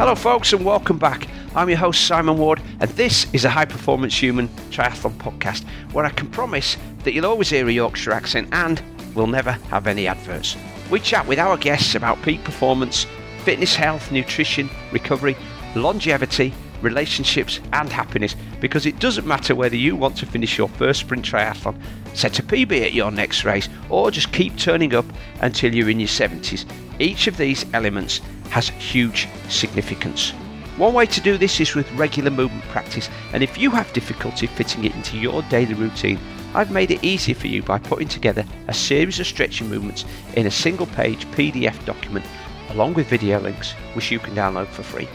Hello, folks, and welcome back. I'm your host, Simon Ward, and this is a high performance human triathlon podcast where I can promise that you'll always hear a Yorkshire accent and we'll never have any adverts. We chat with our guests about peak performance, fitness, health, nutrition, recovery, longevity, relationships, and happiness because it doesn't matter whether you want to finish your first sprint triathlon, set a PB at your next race, or just keep turning up until you're in your 70s. Each of these elements has huge significance. One way to do this is with regular movement practice, and if you have difficulty fitting it into your daily routine, I've made it easy for you by putting together a series of stretching movements in a single page PDF document along with video links, which you can download for free.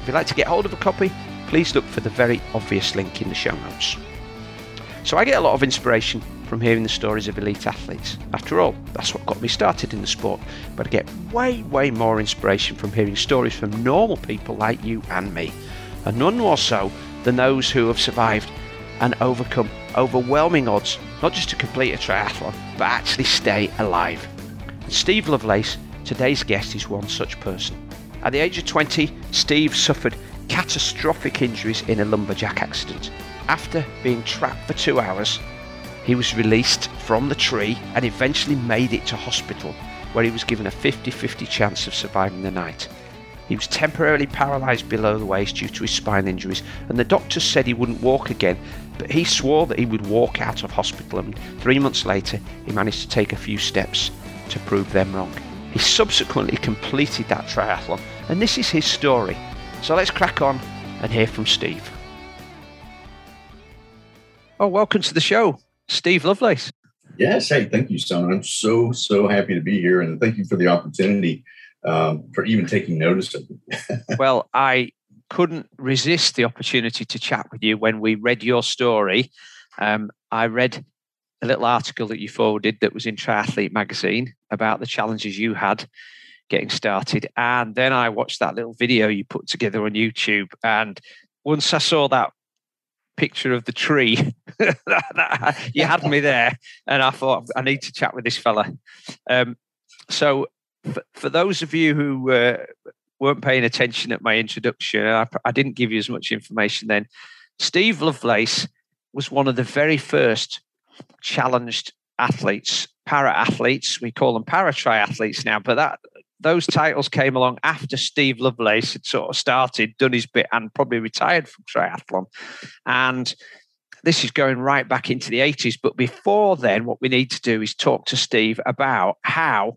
If you'd like to get hold of a copy, please look for the very obvious link in the show notes. So I get a lot of inspiration from hearing the stories of elite athletes. After all, that's what got me started in the sport. But I get way, way more inspiration from hearing stories from normal people like you and me. And none more so than those who have survived and overcome overwhelming odds, not just to complete a triathlon, but actually stay alive. And Steve Lovelace, today's guest, is one such person. At the age of 20, Steve suffered catastrophic injuries in a lumberjack accident. After being trapped for two hours, he was released from the tree and eventually made it to hospital, where he was given a 50 50 chance of surviving the night. He was temporarily paralysed below the waist due to his spine injuries, and the doctors said he wouldn't walk again, but he swore that he would walk out of hospital, and three months later, he managed to take a few steps to prove them wrong. He subsequently completed that triathlon, and this is his story. So let's crack on and hear from Steve. Oh, welcome to the show, Steve Lovelace. Yes, hey, thank you, Simon. I'm so so happy to be here, and thank you for the opportunity um, for even taking notice of me. well, I couldn't resist the opportunity to chat with you when we read your story. Um, I read a little article that you forwarded that was in Triathlete magazine about the challenges you had getting started. And then I watched that little video you put together on YouTube. And once I saw that picture of the tree, you had me there. And I thought, I need to chat with this fella. Um, so, for, for, those of you who uh, weren't paying attention at my introduction, I, I didn't give you as much information then. Steve Lovelace was one of the very first challenged athletes, para athletes. We call them para triathletes now, but that those titles came along after Steve Lovelace had sort of started, done his bit, and probably retired from triathlon. And this is going right back into the 80s. But before then, what we need to do is talk to Steve about how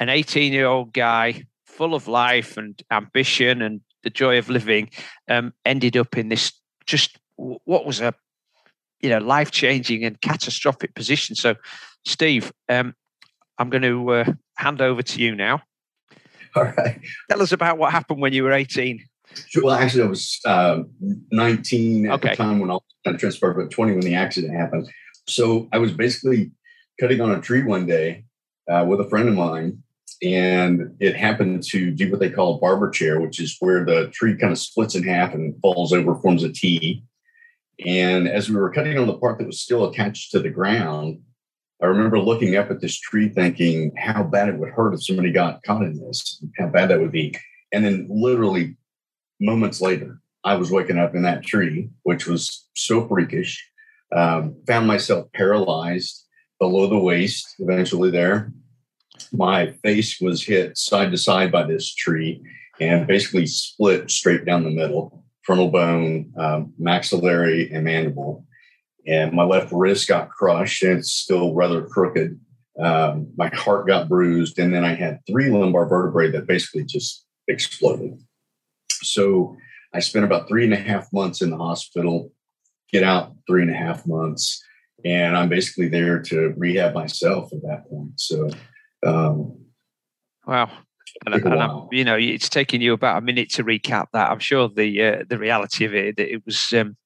an 18 year old guy full of life and ambition and the joy of living um, ended up in this just what was a you know life changing and catastrophic position. So, Steve, um, I'm going to uh, hand over to you now. All right. Tell us about what happened when you were 18. Sure. Well, actually, I was uh, 19 at okay. the time when I was transferred, but 20 when the accident happened. So I was basically cutting on a tree one day uh, with a friend of mine, and it happened to do what they call a barber chair, which is where the tree kind of splits in half and falls over, forms a T. And as we were cutting on the part that was still attached to the ground, I remember looking up at this tree thinking how bad it would hurt if somebody got caught in this, how bad that would be. And then literally moments later, I was waking up in that tree, which was so freakish. Um, found myself paralyzed below the waist, eventually there. My face was hit side to side by this tree and basically split straight down the middle frontal bone, um, maxillary, and mandible and my left wrist got crushed and it's still rather crooked. Um, my heart got bruised, and then I had three lumbar vertebrae that basically just exploded. So I spent about three and a half months in the hospital, get out three and a half months, and I'm basically there to rehab myself at that point. So, um, wow. And, and you know, it's taking you about a minute to recap that. I'm sure the uh, the reality of it, that it was um,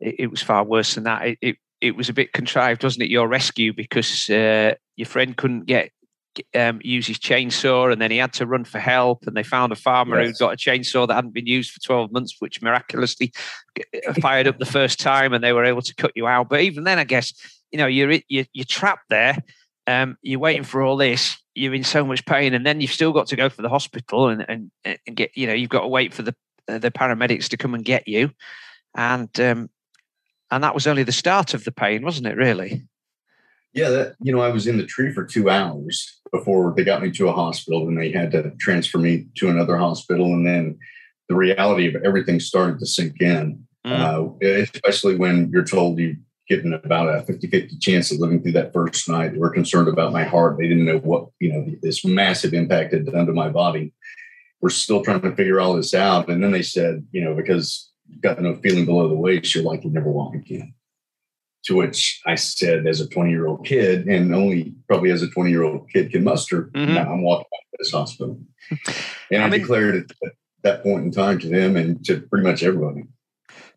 it, it was far worse than that. It, it, it was a bit contrived, wasn't it? Your rescue because uh, your friend couldn't get um, use his chainsaw, and then he had to run for help. And they found a farmer yes. who got a chainsaw that hadn't been used for twelve months, which miraculously uh, fired up the first time, and they were able to cut you out. But even then, I guess you know you're you're, you're trapped there. um, you're waiting for all this, you're in so much pain, and then you've still got to go for the hospital and, and, and get, you know, you've got to wait for the uh, the paramedics to come and get you, and um, and that was only the start of the pain, wasn't it? Really? Yeah, that, you know, I was in the tree for two hours before they got me to a hospital, and they had to transfer me to another hospital, and then the reality of everything started to sink in. Mm. Uh, especially when you're told you given about a 50 50 chance of living through that first night. They were concerned about my heart. They didn't know what, you know, this massive impact had done to my body. We're still trying to figure all this out. And then they said, you know, because got no feeling below the waist, you're likely never walk again. To which I said, as a 20 year old kid, and only probably as a 20 year old kid can muster, mm-hmm. now I'm walking out of this hospital. And I, I mean, declared it at that point in time to them and to pretty much everybody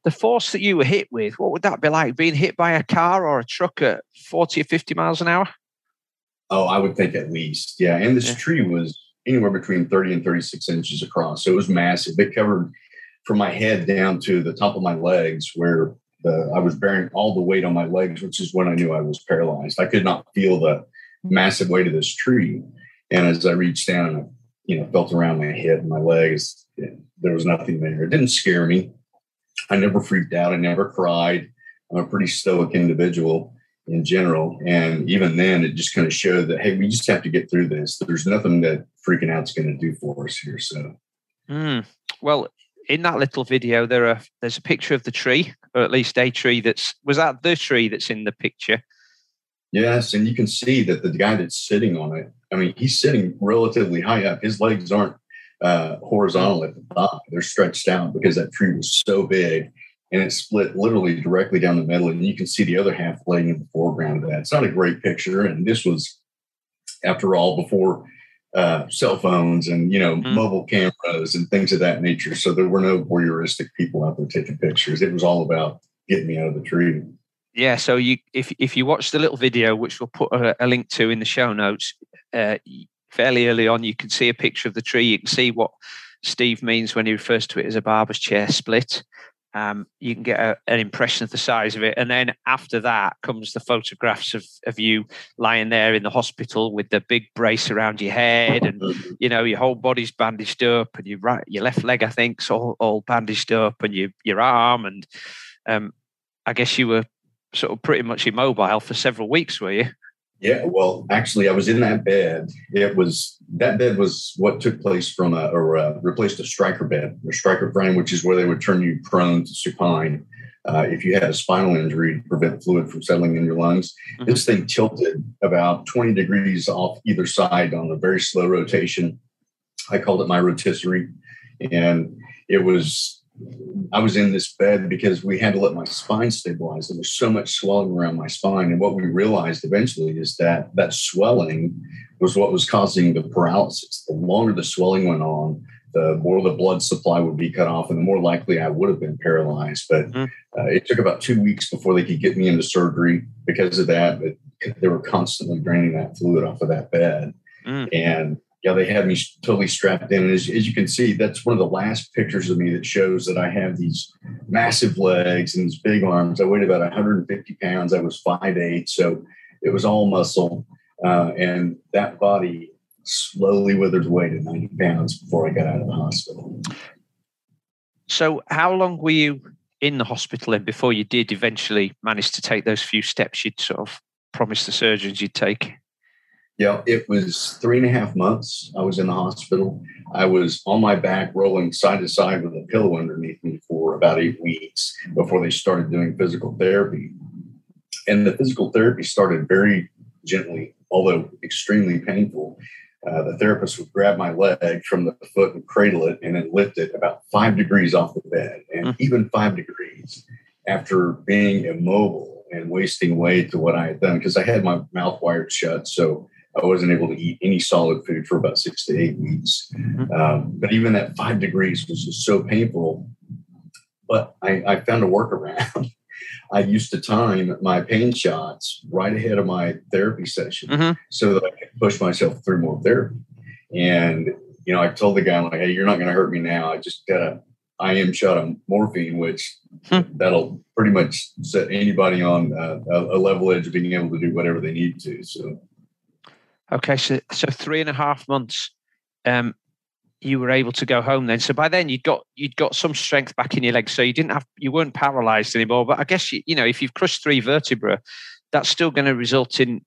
the force that you were hit with, what would that be like? Being hit by a car or a truck at 40 or 50 miles an hour? Oh, I would think at least. Yeah. And this yeah. tree was anywhere between 30 and 36 inches across. So it was massive. It covered from my head down to the top of my legs where the, I was bearing all the weight on my legs, which is when I knew I was paralyzed. I could not feel the massive weight of this tree. And as I reached down and I, you know, felt around my head and my legs, there was nothing there. It didn't scare me. I never freaked out. I never cried. I'm a pretty stoic individual in general. And even then, it just kind of showed that, hey, we just have to get through this. There's nothing that freaking out's going to do for us here. So, mm. well, in that little video, there are there's a picture of the tree, or at least a tree that's was that the tree that's in the picture. Yes, and you can see that the guy that's sitting on it. I mean, he's sitting relatively high up. His legs aren't uh, horizontal at the top. They're stretched out because that tree was so big and it split literally directly down the middle. And you can see the other half laying in the foreground of that. It's not a great picture. And this was, after all, before uh, cell phones and you know mm. mobile cameras and things of that nature. So there were no voyeuristic people out there taking pictures. It was all about getting me out of the tree. Yeah. So you, if if you watch the little video, which we'll put a, a link to in the show notes, uh, fairly early on, you can see a picture of the tree. You can see what Steve means when he refers to it as a barber's chair split. Um, you can get a, an impression of the size of it. And then after that comes the photographs of, of you lying there in the hospital with the big brace around your head and, you know, your whole body's bandaged up and your right, your left leg, I think, is all, all bandaged up and your, your arm. And um, I guess you were sort of pretty much immobile for several weeks, were you? Yeah, well, actually, I was in that bed. It was that bed was what took place from a or uh, replaced a Stryker bed, a Stryker frame, which is where they would turn you prone to supine uh, if you had a spinal injury to prevent fluid from settling in your lungs. Mm-hmm. This thing tilted about 20 degrees off either side on a very slow rotation. I called it my rotisserie, and it was I was in this bed because we had to let my spine stabilize. There was so much swelling around my spine. And what we realized eventually is that that swelling was what was causing the paralysis. The longer the swelling went on, the more the blood supply would be cut off and the more likely I would have been paralyzed. But mm. uh, it took about two weeks before they could get me into surgery because of that. But they were constantly draining that fluid off of that bed. Mm. And yeah, they had me totally strapped in. As, as, you can see, that's one of the last pictures of me that shows that I have these massive legs and these big arms. I weighed about 150 pounds. I was 5'8", so it was all muscle. Uh, and that body slowly withered away to 90 pounds before I got out of the hospital. So how long were you in the hospital and before you did eventually manage to take those few steps you'd sort of promised the surgeons you'd take? Yeah, it was three and a half months. I was in the hospital. I was on my back, rolling side to side with a pillow underneath me for about eight weeks before they started doing physical therapy. And the physical therapy started very gently, although extremely painful. Uh, the therapist would grab my leg from the foot and cradle it and then lift it about five degrees off the bed. And mm. even five degrees after being immobile and wasting weight to what I had done, because I had my mouth wired shut. So I wasn't able to eat any solid food for about six to eight weeks. Mm-hmm. Um, but even at five degrees was just so painful. But I, I found a workaround. I used to time my pain shots right ahead of my therapy session mm-hmm. so that I could push myself through more therapy. And, you know, I told the guy, I'm like, hey, you're not going to hurt me now. I just got a IM shot of morphine, which hmm. that'll pretty much set anybody on uh, a, a level edge of being able to do whatever they need to. So Okay, so so three and a half months, um, you were able to go home then. So by then you'd got you'd got some strength back in your legs, so you didn't have you weren't paralyzed anymore. But I guess you, you know if you've crushed three vertebrae, that's still going to result in,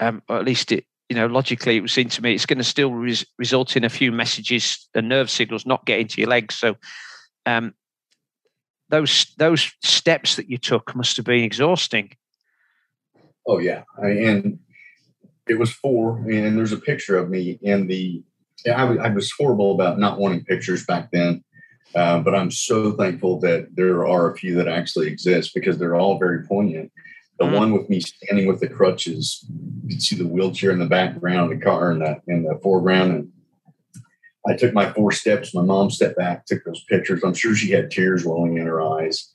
um, or at least it you know logically it would seem to me it's going to still res- result in a few messages and nerve signals not getting to your legs. So um, those those steps that you took must have been exhausting. Oh yeah, I, and it was four, and there's a picture of me in the. I, I was horrible about not wanting pictures back then, uh, but I'm so thankful that there are a few that actually exist because they're all very poignant. The mm. one with me standing with the crutches, you can see the wheelchair in the background, the car in the in the foreground, and I took my four steps. My mom stepped back, took those pictures. I'm sure she had tears welling in her eyes.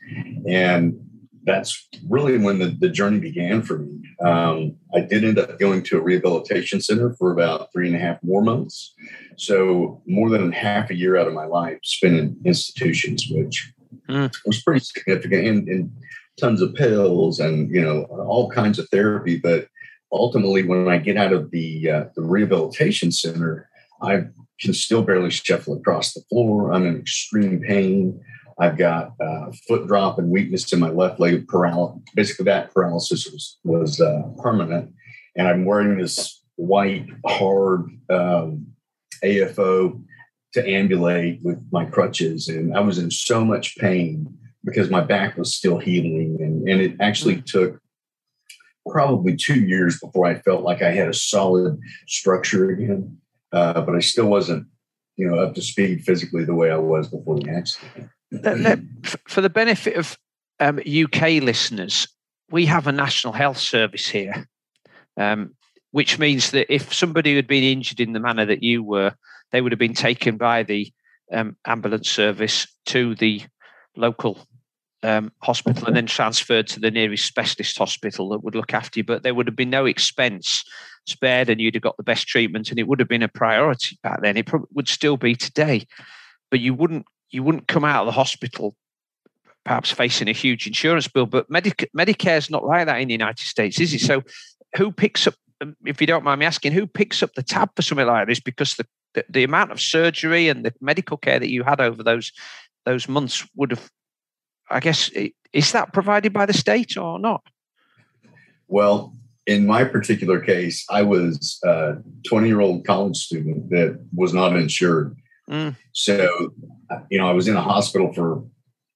And that's really when the, the journey began for me. Um, I did end up going to a rehabilitation center for about three and a half more months. So, more than half a year out of my life spent in institutions, which mm. was pretty significant, and, and tons of pills and, you know, all kinds of therapy. But ultimately, when I get out of the, uh, the rehabilitation center, I can still barely shuffle across the floor. I'm in extreme pain. I've got uh, foot drop and weakness in my left leg. Paralysis. Basically, that paralysis was was uh, permanent, and I'm wearing this white hard um, AFO to ambulate with my crutches, and I was in so much pain because my back was still healing, and, and it actually mm. took probably two years before I felt like I had a solid structure again uh, but I still wasn't, you know, up to speed physically the way I was before the accident. For the benefit of um, UK listeners, we have a national health service here, um, which means that if somebody had been injured in the manner that you were, they would have been taken by the um, ambulance service to the local um, hospital and then transferred to the nearest specialist hospital that would look after you. But there would have been no expense spared, and you'd have got the best treatment, and it would have been a priority back then. It probably would still be today, but you wouldn't you wouldn't come out of the hospital perhaps facing a huge insurance bill. But Medic- Medicare is not like that in the United States, is it? So, who picks up? Um, if you don't mind me asking, who picks up the tab for something like this? Because the, the, the amount of surgery and the medical care that you had over those those months would have I guess is that provided by the state or not? Well, in my particular case, I was a 20 year old college student that was not insured. Mm. So, you know, I was in a hospital for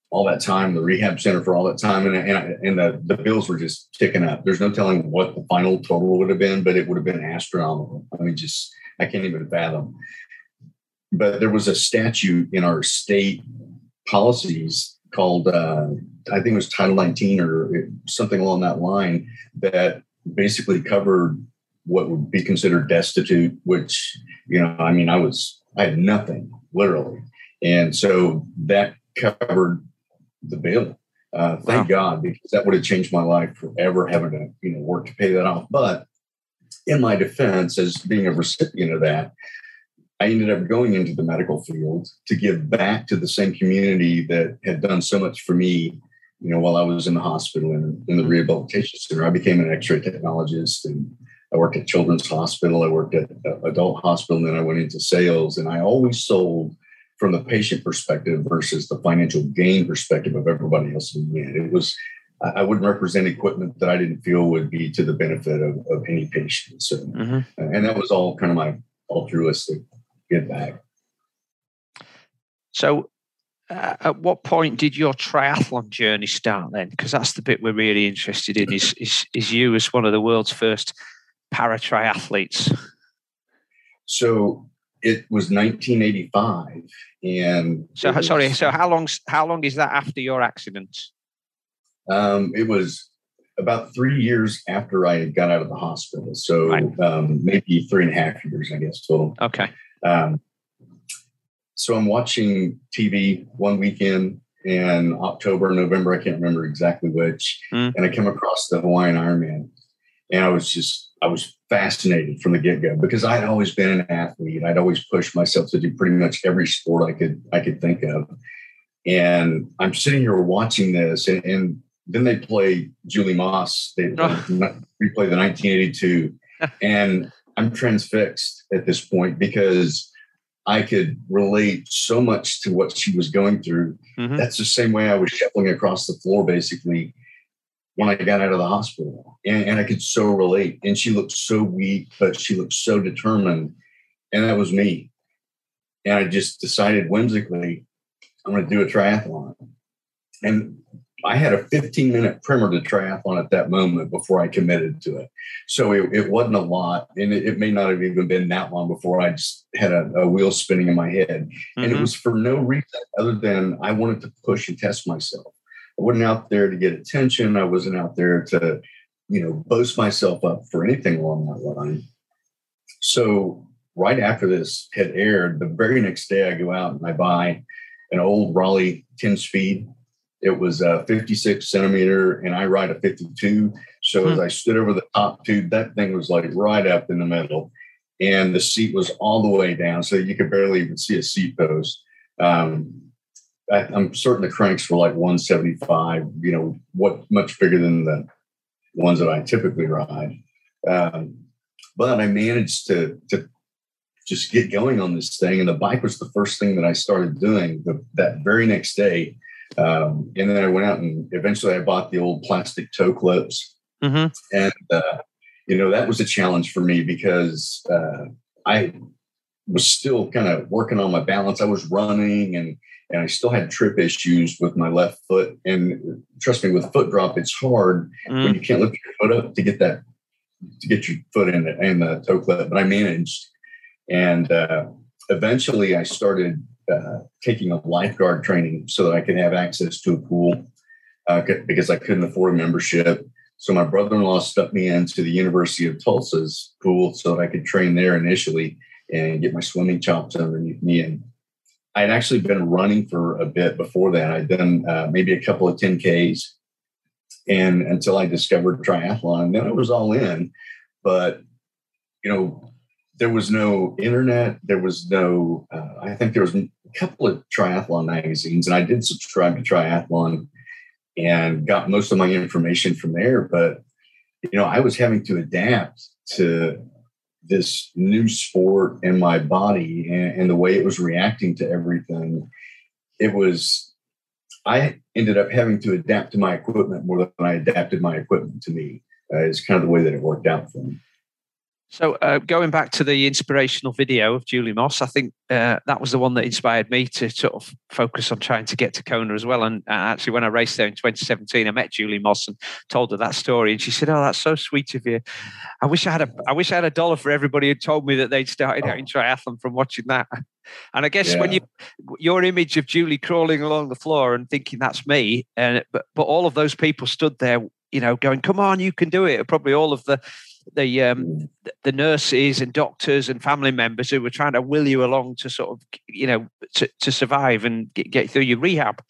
all that time, the rehab center for all that time, and, and, and the, the bills were just ticking up. There's no telling what the final total would have been, but it would have been astronomical. I mean, just, I can't even fathom. But there was a statute in our state policies called uh, I think it was Title 19 or something along that line that basically covered what would be considered destitute, which you know, I mean, I was I had nothing literally, and so that covered the bill. Uh, thank wow. God, because that would have changed my life forever having to you know work to pay that off. But in my defense, as being a recipient of that, I ended up going into the medical field to give back to the same community that had done so much for me, you know, while I was in the hospital and in the rehabilitation center. I became an X-ray technologist and I worked at Children's Hospital. I worked at adult hospital, and then I went into sales. And I always sold from the patient perspective versus the financial gain perspective of everybody else in the end. It was I wouldn't represent equipment that I didn't feel would be to the benefit of, of any patient. So, mm-hmm. and that was all kind of my altruistic get back. So, uh, at what point did your triathlon journey start then? Because that's the bit we're really interested in. Is, is is you as one of the world's first para triathletes? So it was 1985, and so was, sorry. So how long? How long is that after your accident? Um, it was about three years after I had got out of the hospital. So right. um, maybe three and a half years, I guess, total. Okay. Um, so I'm watching TV one weekend in October, November, I can't remember exactly which, mm. and I come across the Hawaiian Ironman, and I was just I was fascinated from the get go because I'd always been an athlete. I'd always pushed myself to do pretty much every sport I could I could think of, and I'm sitting here watching this, and, and then they play Julie Moss. They oh. replay the 1982 and I'm transfixed at this point because I could relate so much to what she was going through. Mm-hmm. That's the same way I was shuffling across the floor, basically, when I got out of the hospital. And, and I could so relate. And she looked so weak, but she looked so determined. And that was me. And I just decided whimsically, I'm going to do a triathlon. And I had a 15 minute primer to triathlon at that moment before I committed to it. So it, it wasn't a lot. And it, it, may not have even been that long before I just had a, a wheel spinning in my head. Mm-hmm. And it mm-hmm. was for no reason other than I wanted to push and test myself. I wasn't out there to get attention. I wasn't out there to, you know, boast myself up for anything along that line. So right after this had aired, the very next day I go out and I buy an old Raleigh 10 speed it was a 56 centimeter, and I ride a 52. So hmm. as I stood over the top tube, that thing was like right up in the middle, and the seat was all the way down, so you could barely even see a seat post. Um, I, am certain the cranks were like 175. You know, what much bigger than the ones that I typically ride. Um, but I managed to to just get going on this thing, and the bike was the first thing that I started doing. The, that very next day, um, and then I went out and eventually I bought the old plastic toe clips. Mm-hmm. And, uh, you know, that was a challenge for me because uh, I was still kind of working on my balance. I was running and, and I still had trip issues with my left foot. And trust me, with foot drop, it's hard mm. when you can't lift your foot up to get that, to get your foot in the, in the toe clip. But I managed. And uh, eventually I started uh, taking a lifeguard training so that I could have access to a pool uh, because I couldn't afford a membership. So my brother-in-law stuck me into the University of Tulsa's pool so that I could train there initially and get my swimming chops underneath me. And I had actually been running for a bit before that. I'd done uh, maybe a couple of 10Ks and until I discovered triathlon, then I was all in. But, you know, there was no internet. There was no, uh, I think there was a couple of triathlon magazines, and I did subscribe to triathlon and got most of my information from there. But, you know, I was having to adapt to this new sport and my body and, and the way it was reacting to everything. It was, I ended up having to adapt to my equipment more than I adapted my equipment to me. Uh, is kind of the way that it worked out for me. So, uh, going back to the inspirational video of Julie Moss, I think uh, that was the one that inspired me to sort of focus on trying to get to Kona as well. And uh, actually, when I raced there in 2017, I met Julie Moss and told her that story, and she said, "Oh, that's so sweet of you. I wish I had a, I wish I had a dollar for everybody who told me that they'd started out in oh. triathlon from watching that." And I guess yeah. when you your image of Julie crawling along the floor and thinking that's me, and but but all of those people stood there, you know, going, "Come on, you can do it." Probably all of the the um, the nurses and doctors and family members who were trying to will you along to sort of you know to, to survive and get, get through your rehab.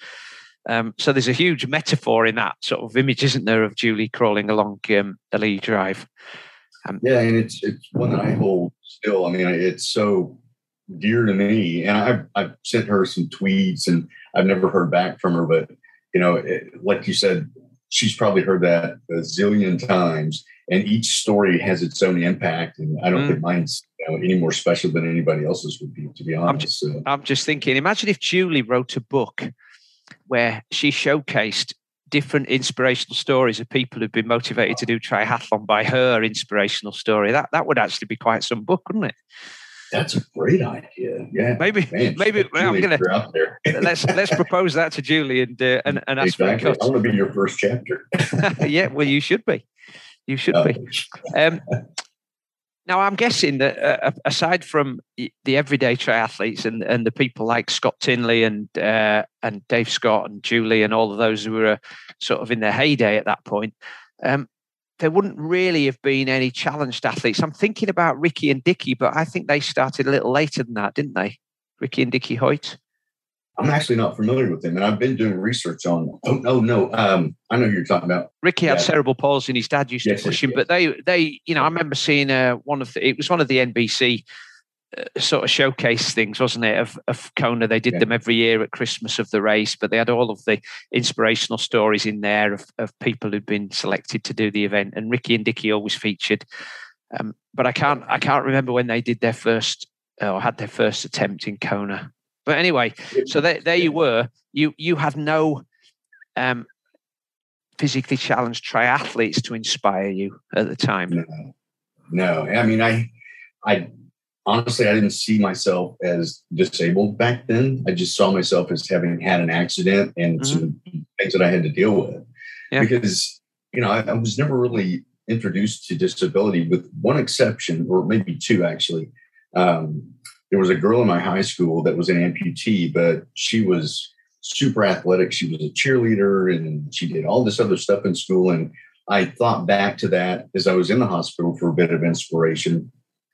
Um, so there's a huge metaphor in that sort of image, isn't there, of Julie crawling along um, the Ali'i Drive? Um, yeah, and it's it's one that I hold still. I mean, it's so dear to me, and I've I've sent her some tweets, and I've never heard back from her, but you know, it, like you said, she's probably heard that a zillion times and each story has its own impact. And I don't mm. think mine's you know, any more special than anybody else's would be, to be honest. I'm just, so. I'm just thinking, imagine if Julie wrote a book where she showcased different inspirational stories of people who've been motivated to do triathlon by her inspirational story. That that would actually be quite some book, wouldn't it? That's a great idea. Yeah, maybe, Man, maybe I'm gonna let's let's propose that to Julie and uh, and, and ask exactly. for a cut. I want to be your first chapter. yeah, well, you should be. You should oh. be. Um, now, I'm guessing that uh, aside from the everyday triathletes and, and the people like Scott Tinley and uh, and Dave Scott and Julie and all of those who were sort of in their heyday at that point, um, there wouldn't really have been any challenged athletes. I'm thinking about Ricky and Dicky, but I think they started a little later than that, didn't they? Ricky and Dicky Hoyt. I'm actually not familiar with them, and I've been doing research on. Oh no, no, um, I know you're talking about. Ricky had cerebral palsy, and his dad used yes, to push him. Yes. But they, they, you know, I remember seeing uh, one of the. It was one of the NBC sort of showcase things, wasn't it? Of, of Kona, they did yeah. them every year at Christmas of the race, but they had all of the inspirational stories in there of, of people who'd been selected to do the event. And Ricky and Dicky always featured. Um, but I can't I can't remember when they did their first or had their first attempt in Kona. But anyway, so there, there you were. You you had no um, physically challenged triathletes to inspire you at the time. No, no. I mean, I I honestly I didn't see myself as disabled back then. I just saw myself as having had an accident and mm-hmm. some things that I had to deal with. Yeah. Because you know I, I was never really introduced to disability with one exception, or maybe two actually. Um, there was a girl in my high school that was an amputee, but she was super athletic. She was a cheerleader and she did all this other stuff in school. And I thought back to that as I was in the hospital for a bit of inspiration.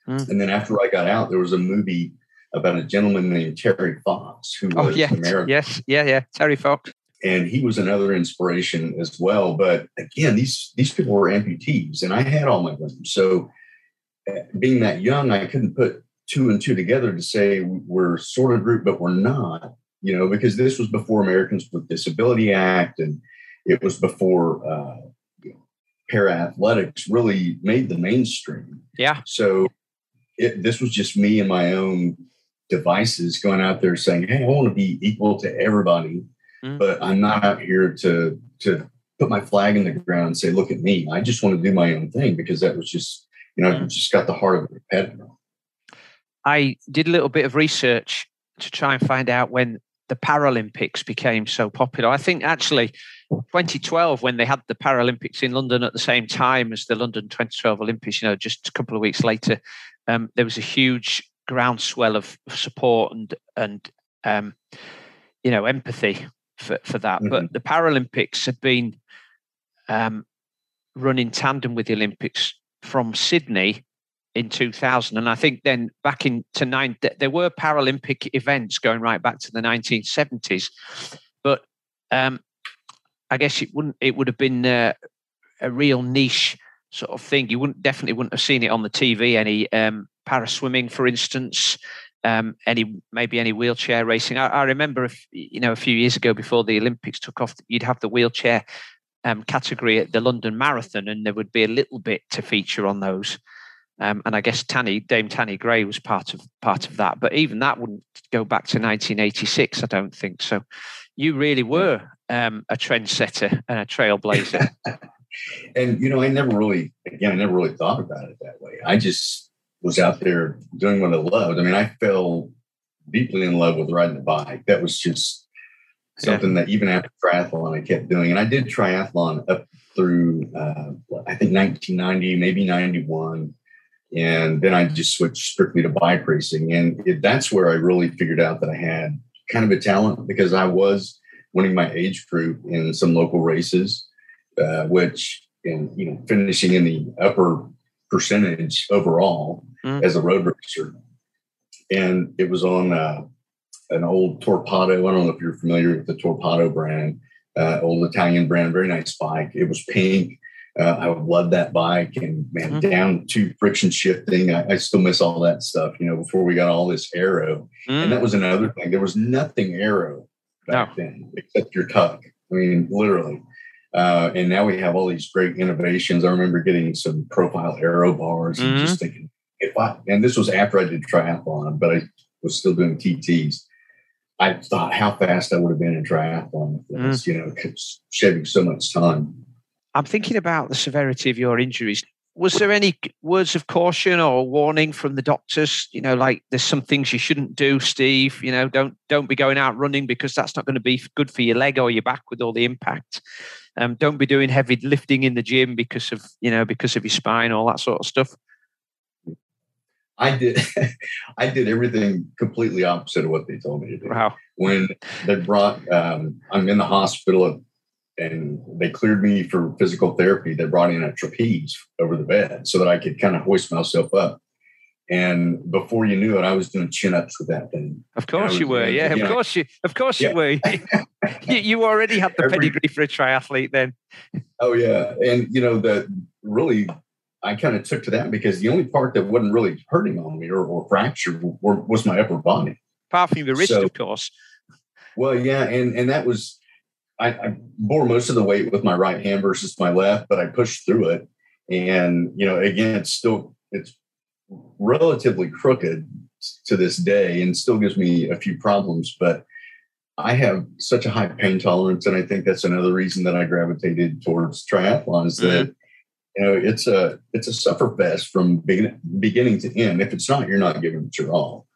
Mm. And then after I got out, there was a movie about a gentleman named Terry Fox who oh, was yeah. American. Yes, yeah, yeah, Terry Fox and he was another inspiration as well. But again, these these people were amputees, and I had all my limbs. So, uh, being that young, I couldn't put two and two together to say we're sort of group, but we're not. You know, because this was before Americans with Disability Act, and it was before uh, you know, para athletics really made the mainstream. Yeah. So, it, this was just me and my own devices going out there saying, "Hey, I want to be equal to everybody." mm But I'm not out here to to put my flag in the ground and say, "Look at me." I just want to do my own thing because that was just, you know, mm I've just got the heart of a competitor. I did a little bit of research to try and find out when the Paralympics became so popular. I think actually 2012, when they had the Paralympics in London at the same time as the London 2012 Olympics, you know, just a couple of weeks later, um, there was a huge groundswell of support and and um, you know empathy for, for that. Mm-hmm. But the Paralympics had been um, run in tandem with the Olympics from Sydney in 2000. And I think then back into nine, there were Paralympic events going right back to the 1970s. But um, I guess it wouldn't, it would have been uh, a real niche sort of thing. You wouldn't definitely wouldn't have seen it on the TV. Any um, para swimming, for instance, um, any maybe any wheelchair racing. I, I, remember, if, you know, a few years ago before the Olympics took off, you'd have the wheelchair um, category at the London Marathon, and there would be a little bit to feature on those. Um, and I guess Tanni Dame Tanni Grey was part of part of that, but even that wouldn't go back to 1986. I don't think so. You really were um, a trendsetter and a trailblazer. and you know, I never really, again, I never really thought about it that way. I just was out there doing what I loved. I mean, I fell deeply in love with riding a bike. That was just something yeah. that even after triathlon I kept doing. And I did triathlon up through uh, I think 1990, maybe 91. And then I just switched strictly to bike racing. And it, that's where I really figured out that I had kind of a talent because I was winning my age group in some local races, uh, which, and you know, finishing in the upper percentage overall mm. as a road racer. And it was on uh, an old Torpedo. I don't know if you're familiar with the Torpedo brand, uh, old Italian brand, very nice bike. It was pink. Uh, I loved that bike and man, mm down to friction shifting. I, I, still miss all that stuff, you know, before we got all this aero. Mm. And that mm. was another thing. There was nothing aero back no. then except your tuck. I mean, literally. Uh, and now we have all these great innovations. I remember getting some profile aero bars and mm-hmm. just thinking, if I, and this was after I did triathlon, but I was still doing TTs. I thought how fast I would have been in triathlon if mm. you know, shaving so much time. I'm thinking about the severity of your injuries. Was there any words of caution or warning from the doctors? You know, like there's some things you shouldn't do, Steve. You know, don't don't be going out running because that's not going to be good for your leg or your back with all the impact. Um, don't be doing heavy lifting in the gym because of you know because of your spine, all that sort of stuff. I did, I did everything completely opposite of what they told me to do. Wow. When they brought, um, I'm in the hospital and they cleared me for physical therapy. They brought in a trapeze over the bed so that I could kind of hoist myself up. And before you knew it, I was doing chin ups with that thing. Of course you were, doing, yeah. You of know, course you, of course yeah. you were. you, you, already had the Every, pedigree for a triathlete then. Oh yeah, and you know that really, I kind of took to that because the only part that wasn't really hurting on me or, or fractured was my upper body. Apart from the wrist, so, of course. Well, yeah, and and that was I, I bore most of the weight with my right hand versus my left, but I pushed through it, and you know, again, it's still it's relatively crooked to this day and still gives me a few problems, but I have such a high pain tolerance, and I think that's another reason that I gravitated towards triathlon is that mm-hmm. you know it's a it's a suffer fest from begin, beginning to end. If it's not, you're not giving it your all.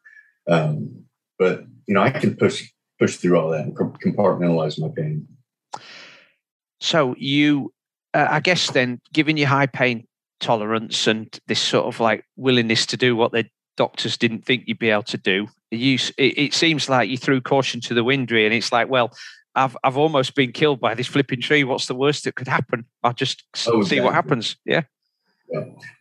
Um, but you know, I can push push through all that and compartmentalize my pain. So you, uh, I guess, then, given your high pain tolerance and this sort of like willingness to do what the doctors didn't think you'd be able to do, you it, it seems like you threw caution to the wind, really, and it's like, well, I've I've almost been killed by this flipping tree. What's the worst that could happen? I'll just oh, see what happens. Yeah.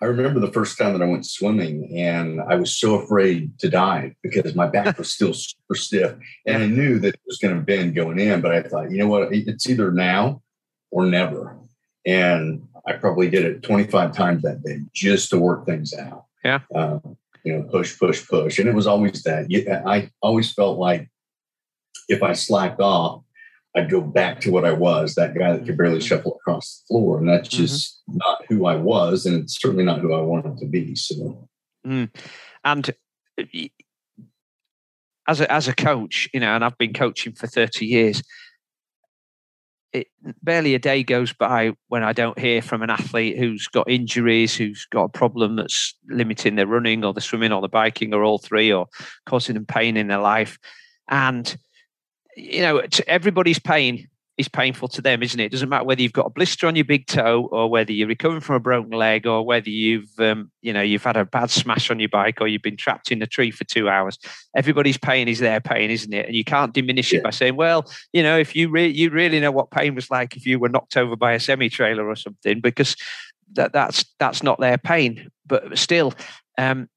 I remember the first time that I went swimming and I was so afraid to dive because my back was still super stiff. And I knew that it was going to bend going in, but I thought, you know what? It's either now or never. And I probably did it 25 times that day just to work things out. Yeah. Um, you know, push, push, push. And it was always that. I always felt like if I slacked off, I'd go back to what I was, that guy that could barely mm-hmm. shuffle across the floor. And that's mm-hmm. just mm-hmm. not who I was. And it's certainly not who I wanted to be. So, mm. and uh, as a, as a coach, you know, and I've been coaching for 30 years, it, barely a day goes by when I don't hear from an athlete who's got injuries, who's got a problem that's limiting their running or the swimming or the biking or all three or causing them pain in their life. And, you know, everybody's pain is painful to them, isn't it? It doesn't matter whether you've got a blister on your big toe or whether you're recovering from a broken leg or whether you've, um, you know, you've had a bad smash on your bike or you've been trapped in a tree for two hours. Everybody's pain is their pain, isn't it? And you can't diminish yeah. it by saying, well, you know, if you really, you really know what pain was like if you were knocked over by a semi trailer or something, because that that's that's not their pain. But still, um,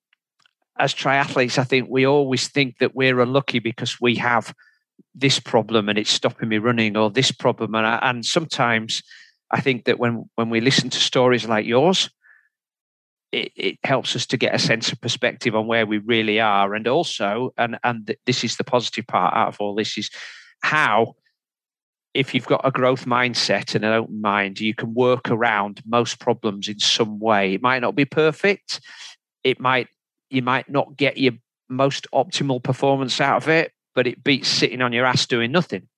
as triathletes, I think we always think that we're unlucky because we have this problem and it's stopping me running or this problem. And I, and sometimes I think that when when we listen to stories like yours it, it, helps us to get a sense of perspective on where we really are. And also and and this is the positive part out of all this is how if you've got a growth mindset and an open mind you can work around most problems in some way. It might not be perfect. It might you might not get your most optimal performance out of it but it beats sitting on your ass doing nothing.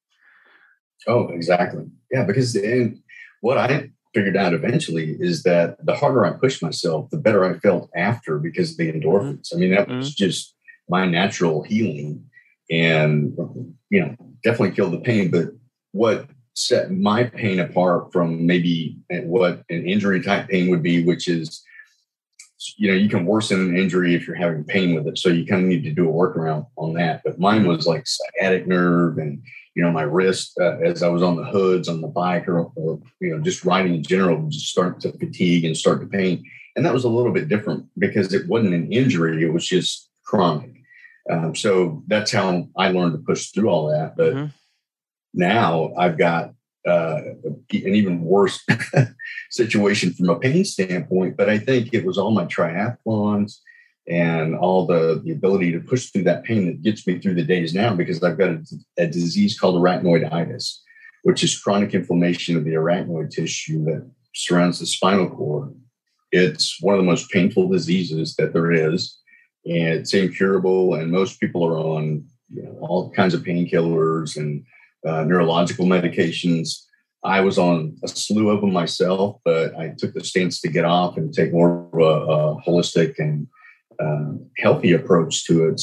Oh, exactly. Yeah, because then what I figured out eventually is that the harder I pushed myself, the better I felt after because of the mm-hmm. endorphins. Mm-hmm. I mean, that was mm-hmm. just my natural healing and, you know, definitely killed the pain. But what set my pain apart from maybe what an injury type pain would be, which is you know, you can worsen an injury if you're having pain with it. So you kind of need to do a workaround on that. But mine was like sciatic nerve and, you know, my wrist uh, as I was on the hoods on the bike or, or, you know, just riding in general, just start to fatigue and start to pain. And that was a little bit different because it wasn't an injury, it was just chronic. Um, so that's how I learned to push through all that. But mm-hmm. now I've got uh, an even worse situation from a pain standpoint. But I think it was all my triathlons and all the, the ability to push through that pain that gets me through the days now because I've got a, a disease called arachnoiditis, which is chronic inflammation of the arachnoid tissue that surrounds the spinal cord. It's one of the most painful diseases that there is, and it's incurable. And most people are on you know, all kinds of painkillers and uh, neurological medications. I was on a slew of them myself, but I took the stance to get off and take more of a, a holistic and uh, healthy approach to it.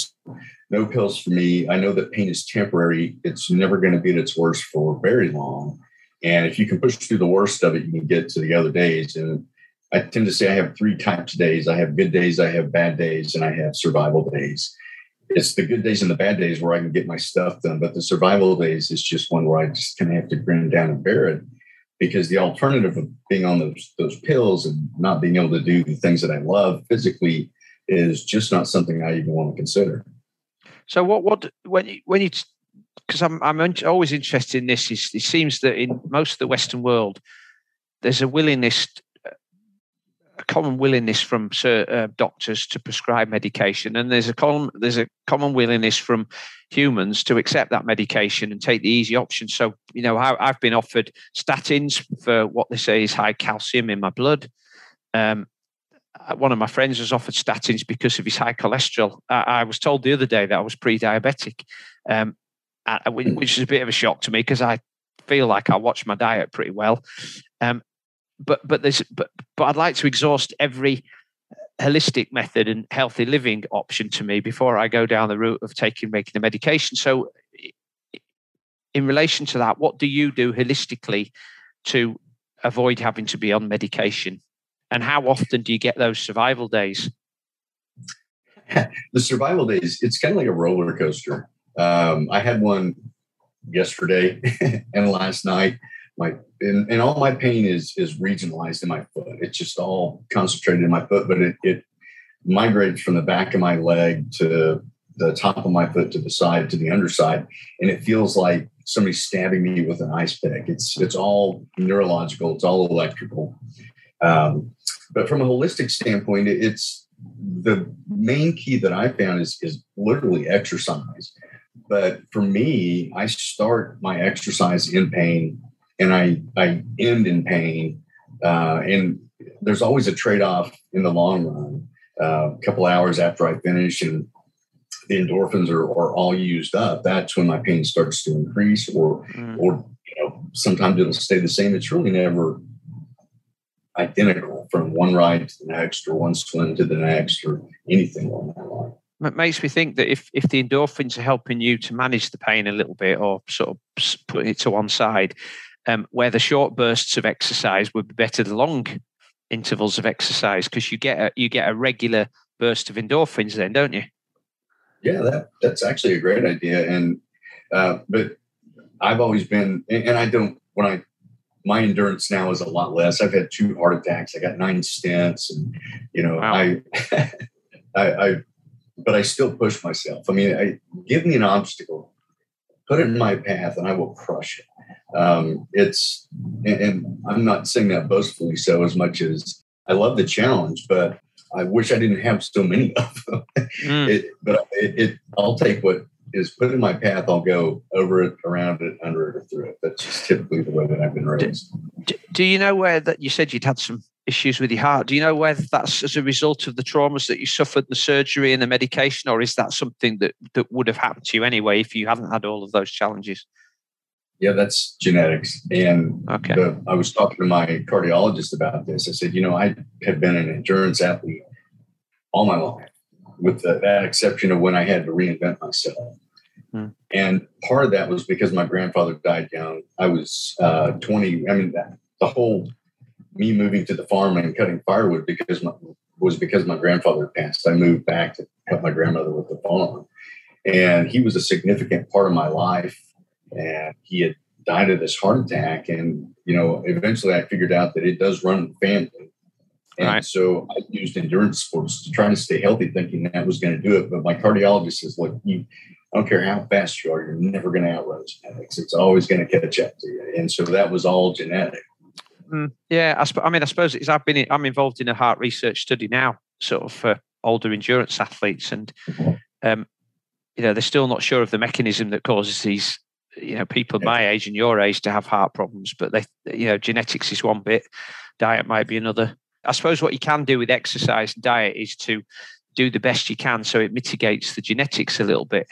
No pills for me. I know that pain is temporary. It's never going to be at its worst for very long. And if you can push through the worst of it, you can get to the other days. And I tend to say I have three types of days. I have good days, I have bad days, and I have survival days it's the good days and the bad days where I can get my stuff done. But the survival days is just one where I just kind of have to grin down and bear it because the alternative of being on those those pills and not being able to do the things that I love physically is just not something I even want to consider. So what what when you when you because I'm I'm always interested in this is it seems that in most of the Western world there's a willingness a common willingness from uh, doctors to prescribe medication, and there's a common there's a common willingness from humans to accept that medication and take the easy option. So, you know, I, have been offered statins for what they say is high calcium in my blood. Um, uh, one of my friends was offered statins because of his high cholesterol. I, I was told the other day that I was pre-diabetic, um, which is a bit of a shock to me because I feel like I watch my diet pretty well. Um, but but there's but but I'd like to exhaust every holistic method and healthy living option to me before I go down the route of taking making the medication. So, in relation to that, what do you do holistically to avoid having to be on medication? And how often do you get those survival days? the survival days, it's kind of like a roller coaster. Um, I had one yesterday and last night. My and, and all my pain is is regionalized in my foot. It's just all concentrated in my foot, but it, it migrates from the back of my leg to the top of my foot to the side to the underside, and it feels like somebody's stabbing me with an ice pick. It's it's all neurological. It's all electrical. Um, but from a holistic standpoint, it's the main key that I found is is literally exercise. But for me, I start my exercise in pain and I I end in pain. Uh, and there's always a trade off in the long run. Uh, a couple hours after I finish and the endorphins are, are all used up, that's when my pain starts to increase, or mm. or you know sometimes it'll stay the same. It's really never identical from one ride to the next, or one swim to the next, or anything along that line. It makes me think that if if the endorphins are helping you to manage the pain a little bit, or sort of putting it to one side, um, where the short bursts of exercise would be better than long intervals of exercise because you get a you get a regular burst of endorphins then, don't you? Yeah, that that's actually a great idea. And uh, but I've always been, and I don't when I my endurance now is a lot less. I've had two heart attacks. I got nine stents, and you know, wow. I, I, I, but I still push myself. I mean, I give me an obstacle, put it in my path, and I will crush it. Um, it's, and, and I'm not saying that boastfully so as much as I love the challenge, but I wish I didn't have so many of them. Mm. It, but it, it, I'll take what is put in my path. I'll go over it, around it, under it, or through it. That's just typically the way that I've been raised. Do, do you know where that you said you'd had some issues with your heart? Do you know whether that's as a result of the traumas that you suffered, the surgery and the medication, or is that something that that would have happened to you anyway if you hadn't had all of those challenges? Yeah, that's genetics. And okay. the, I was talking to my cardiologist about this. I said, you know, I have been an endurance athlete all my life, with the, that exception of when I had to reinvent myself. Hmm. And part of that was because my grandfather died young. I was uh, 20. I mean, that, the whole me moving to the farm and cutting firewood because my, was because my grandfather passed. I moved back to help my grandmother with the farm. And he was a significant part of my life and he had died of this heart attack. And you know, eventually I figured out that it does run in the family. And right. so I used endurance sports to try to stay healthy, thinking that was going to do it. But my cardiologist says, "Look, you, I don't care how fast you are, you're never going to outrun genetics. It's always going to catch up to you." And so that was all genetic. Mm, yeah, I, sp- I, mean, I suppose it's, I've been in, I'm involved in a heart research study now, sort of for older endurance athletes, and mm-hmm. um, you know they're still not sure of the mechanism that causes these you know people my age and your age to have heart problems but they you know genetics is one bit diet might be another. I suppose what you can do with exercise and diet is to do the best you can so it mitigates the genetics a little bit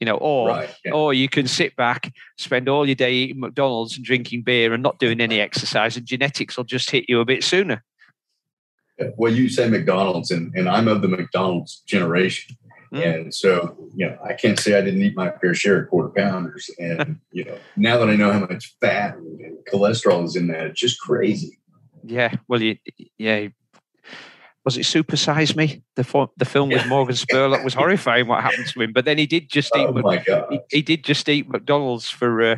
you know or right, yeah. or you can sit back spend all your day eating mcdonald's and drinking beer and not doing any exercise and genetics will just hit you a bit sooner. Well you say mcdonald's and, and i'm of the mcdonald's generation Mm. And so, you know, I can't say I didn't eat my fair share of quarter pounders. And, you know, now that I know how much fat and cholesterol is in that, it's just crazy. Yeah. Well, you, yeah. Was it Super Size Me? The, the film with Morgan Spurlock was horrifying what happened to him. But then he did just eat. Oh my God. He, he, did just eat McDonald's for uh,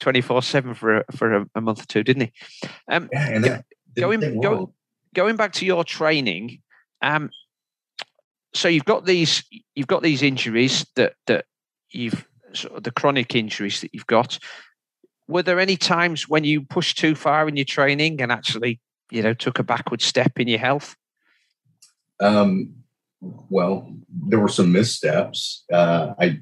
twenty four seven for a, for a, a, month or two, didn't he? Um, yeah, and that, going go, going back to your training, um, so you've got these you've got these injuries that that you've sort of the chronic injuries that you've got. Were there any times when you pushed too far in your training and actually, you know, took a backward step in your health? Um, well, there were some missteps. Uh, I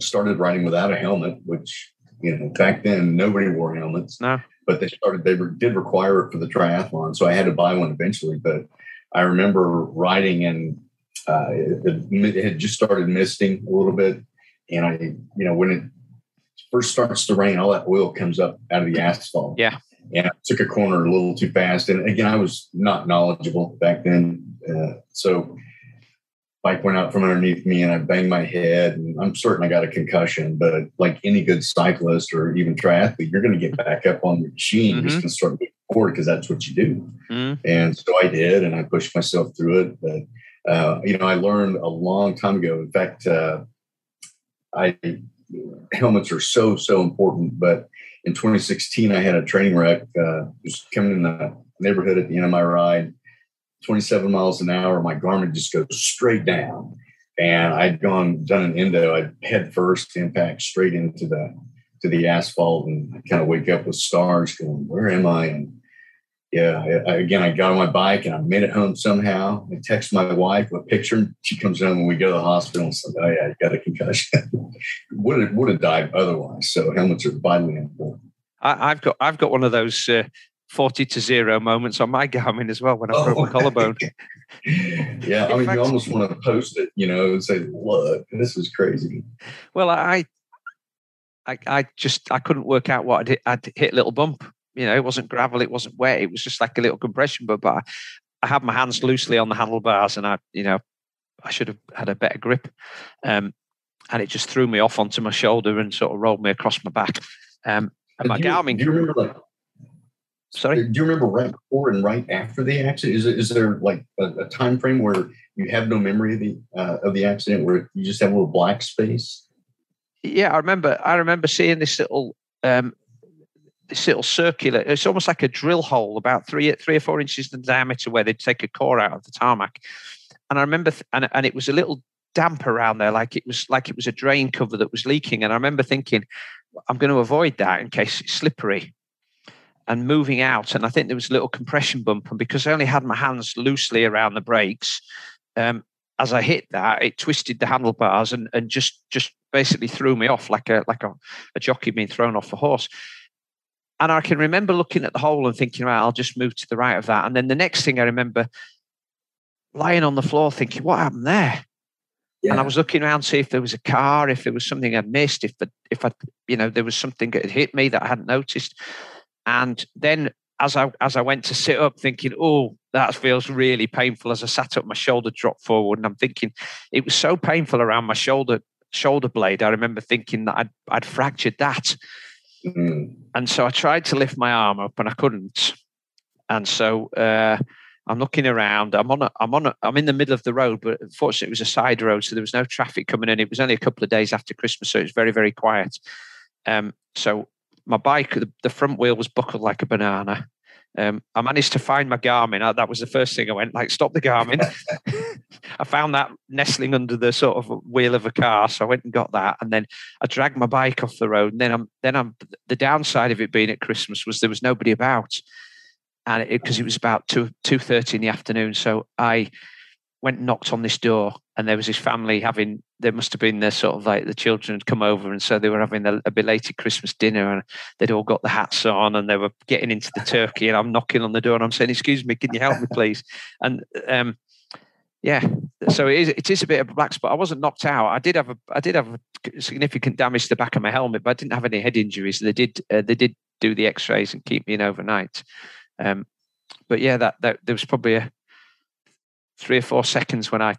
started riding without a helmet, which you know back then nobody wore helmets. No. But they started. They did require it for the triathlon, so I had to buy one eventually. But I remember riding and uh, it, it, had just started misting a little bit. And I, you know, when it first starts to rain, all that oil comes up out of the asphalt. Yeah. And I took a corner a little too fast. And again, I was not knowledgeable back then. Uh, so bike went out from underneath me and I banged my head and I'm certain I got a concussion, but like any good cyclist or even triathlete, you're going to get back up on the machine mm-hmm. just to start moving forward because that's what you do. Mm-hmm. And so I did, and I pushed myself through it. But, uh, you know, I learned a long time ago. In fact, uh, I helmets are so, so important. But in 2016, I had a training wreck, uh, just coming in the neighborhood at the end of my ride 27 miles an hour, my Garmin just goes straight down. And I'd gone done an endo. I'd head first impact straight into the to the asphalt, and I kind of wake up with stars, going, "Where am I?" And yeah, I, again, I got on my bike and I made it home somehow. I text my wife a picture. She comes home and we go to the hospital and said, "Oh yeah, you got a concussion." would have would have died otherwise. So helmets are vitally important. I, have got I've got one of those uh, 40 to zero moments on my Garmin as well when I oh. broke my collarbone. yeah, I mean, fact, you almost want to post it, you know, and say, "Look, this is crazy." Well, I, I, I just I couldn't work out what I'd hit, I'd hit a little bump. You know, it wasn't gravel, it wasn't wet, it was just like a little compression. But, but I, I had my hands loosely on the handlebars, and I, you know, I should have had a better grip. Um, and it just threw me off onto my shoulder and sort of rolled me across my back. Um, and my Garmin. Do you remember like Sorry. Do you remember right before and right after the accident? Is, is there like a, a time frame where you have no memory of the uh, of the accident, where you just have a little black space? Yeah, I remember. I remember seeing this little um, this little circular. It's almost like a drill hole, about three three or four inches in diameter, where they'd take a core out of the tarmac. And I remember, th- and and it was a little damp around there, like it was like it was a drain cover that was leaking. And I remember thinking, I'm going to avoid that in case it's slippery and moving out. And I think there was a little compression bump. And because I only had my hands loosely around the brakes, um, as I hit that, it twisted the handlebars and, and just just basically threw me off like a like a, a jockey being thrown off a horse. And I can remember looking at the hole and thinking, right, I'll just move to the right of that. And then the next thing I remember lying on the floor thinking, what happened there? Yeah. And I was looking around to see if there was a car, if there was something I'd missed, if if I, you know, there was something that had hit me that I hadn't noticed. And then as I as I went to sit up, thinking, "Oh, that feels really painful." As I sat up, my shoulder dropped forward, and I'm thinking it was so painful around my shoulder shoulder blade. I remember thinking that I'd I'd fractured that, mm. and so I tried to lift my arm up, and I couldn't. And so uh, I'm looking around. I'm on. A, I'm on. A, I'm in the middle of the road, but unfortunately, it was a side road, so there was no traffic coming in. It was only a couple of days after Christmas, so it was very, very quiet. Um, so my bike, the, the front wheel was buckled like a banana. Um, I managed to find my Garmin. That was the first thing I went like, stop the Garmin. I found that nestling under the sort of wheel of a car, so I went and got that, and then I dragged my bike off the road. And then I'm then I'm the downside of it being at Christmas was there was nobody about, and because it, it, was about two two thirty in the afternoon, so I went and knocked on this door and there was this family having there must have been the sort of like the children had come over and so they were having a, a, belated christmas dinner and they'd all got the hats on and they were getting into the turkey and i'm knocking on the door and i'm saying excuse me can you help me please and um, yeah so it is, it is a bit of a black spot i wasn't knocked out i did have a i did have significant damage to the back of my helmet but i didn't have any head injuries they did uh, they did do the x-rays and keep me in overnight um, but yeah that, that there was probably a three or four seconds when I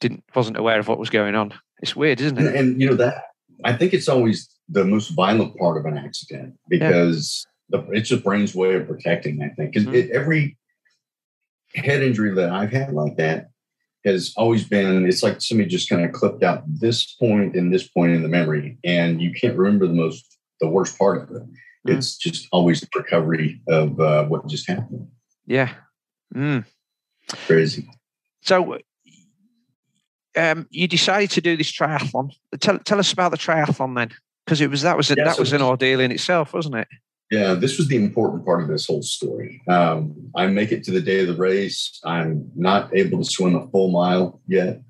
didn't wasn't aware of what was going on. It's weird, isn't it? And, and you know that I think it's always the most violent part of an accident because yeah. the, it's the brain's way of protecting. I think because mm-hmm. every head injury that I've had like that has always been it's like somebody just kind of clipped out this point and this point in the memory, and you can't remember the most the worst part of it. Mm-hmm. It's just always the recovery of uh, what just happened. Yeah. Mm. Crazy. So, um, you decided to do this triathlon. Tell tell us about the triathlon then, because it was that was a, yeah, that so was an ordeal in itself, wasn't it? Yeah, this was the important part of this whole story. Um, I make it to the day of the race. I'm not able to swim a full mile yet.